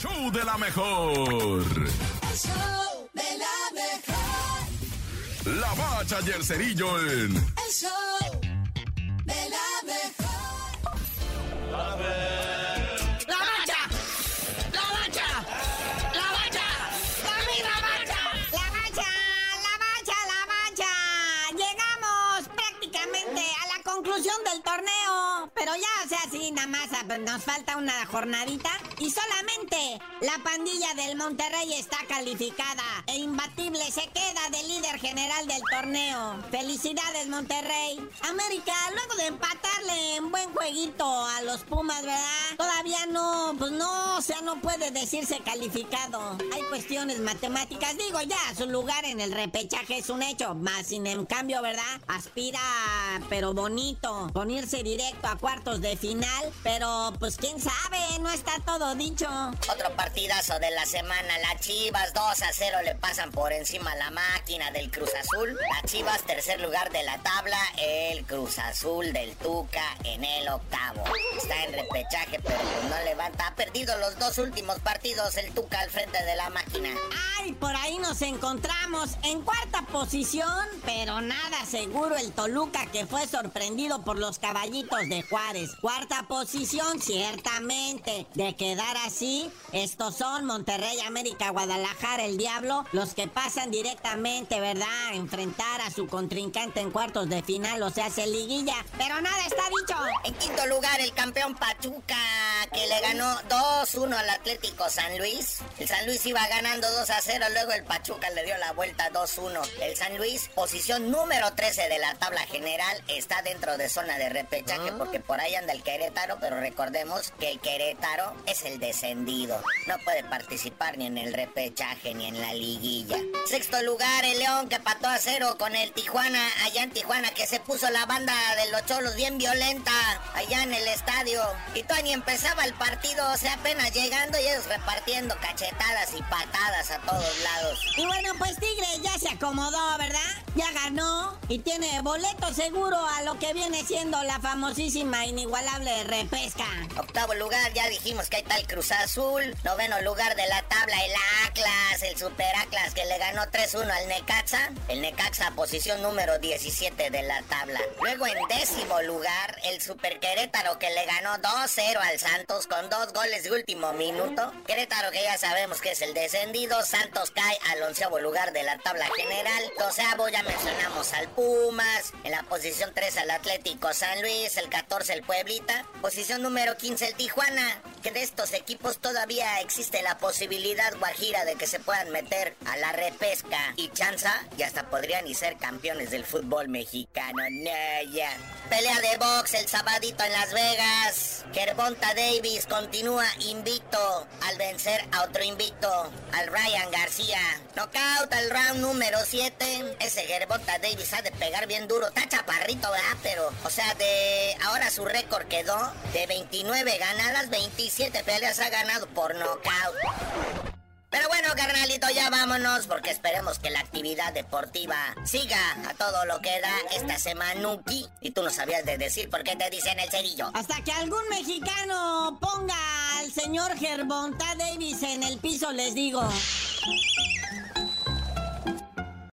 show de la mejor. El show de la mejor. La bacha y el cerillo en El show de la mejor. ¡La bacha! Ya, o sea, sí, nada más ah, pues, nos falta una jornadita. Y solamente la pandilla del Monterrey está calificada. E imbatible se queda de líder general del torneo. Felicidades, Monterrey. América, luego de empatarle en buen jueguito a los Pumas, ¿verdad? Todavía no, pues no, o sea, no puede decirse calificado. Hay cuestiones matemáticas. Digo, ya, su lugar en el repechaje es un hecho. Más sin en cambio, ¿verdad? Aspira, pero bonito, con irse directo a cuartos de final. Pero, pues quién sabe, no está todo dicho. Otro partidazo de la semana. Las Chivas 2 a 0 le pasan por encima la máquina del Cruz Azul. Las Chivas tercer lugar de la tabla. El Cruz Azul del Tuca en el octavo. Está en repechaje, pero pues no levanta. Ha perdido los dos últimos partidos el Tuca al frente de la máquina. Ay, por ahí nos encontramos en cuarta posición, pero nada seguro el Toluca que fue sorprendido por los caballitos de Juárez. Cuarta posición, ciertamente. De quedar así, estos son Monterrey, América, Guadalajara, el Diablo, los que pasan directamente, ¿verdad? A enfrentar a su contrincante en cuartos de final, o sea, hace liguilla. Pero nada está dicho. En quinto lugar, el campeón Pachuca, que le ganó 2-1 al Atlético San Luis. El San Luis iba ganando 2 0, luego el Pachuca le dio la vuelta 2-1. El San Luis, posición número 13 de la tabla general, está dentro de zona de repechaje porque por ahí anda el Querétaro, pero recordemos que el Querétaro es el descendido. No puede participar ni en el repechaje ni en la liguilla. Sexto lugar, el León que pató a cero con el Tijuana, allá en Tijuana, que se puso la banda de los cholos bien violenta allá en el estadio. Y todavía ni empezaba el partido, o sea, apenas llegando y ellos repartiendo cachetadas y patadas a todos lados. Y bueno, pues Tigre ya se acomodó, ¿verdad? Ya ganó y tiene boleto seguro a lo que viene siendo la famosísima, inigualable repesca. Octavo lugar, ya dijimos que hay tal Cruz Azul. Noveno lugar de la tabla, el Atlas, el Super Atlas que le ganó 3-1 al Necaxa. El Necaxa, posición número 17 de la tabla. Luego en décimo lugar, el Super Querétaro que le ganó 2-0 al Santos con dos goles de último minuto. Querétaro que ya sabemos que es el descendido. Santos cae al onceavo lugar de la tabla general. Doceavo ya mencionamos al Pumas. En la posición 3 al Atlético San Luis. El 14 Pueblita. Posición número 15 el Tijuana. Que de estos equipos todavía existe la posibilidad guajira de que se puedan meter a la repesca. Y chanza, y hasta podrían y ser campeones del fútbol mexicano. No, ya. Pelea de box el sabadito en Las Vegas. Gervonta Davis continúa invicto al vencer a otro invicto, al Ryan García. Knockout al round número 7. Ese Gervonta Davis ha de pegar bien duro. Está chaparrito, ¿verdad? Pero, o sea, de ahora su récord quedó de 29 ganadas, 27 peleas ha ganado por knockout. Pero bueno, carnalito, ya vámonos porque esperemos que la actividad deportiva siga a todo lo que da esta semana. Y tú no sabías de decir por qué te dicen el cerillo. Hasta que algún mexicano ponga al señor Gervonta Davis en el piso, les digo.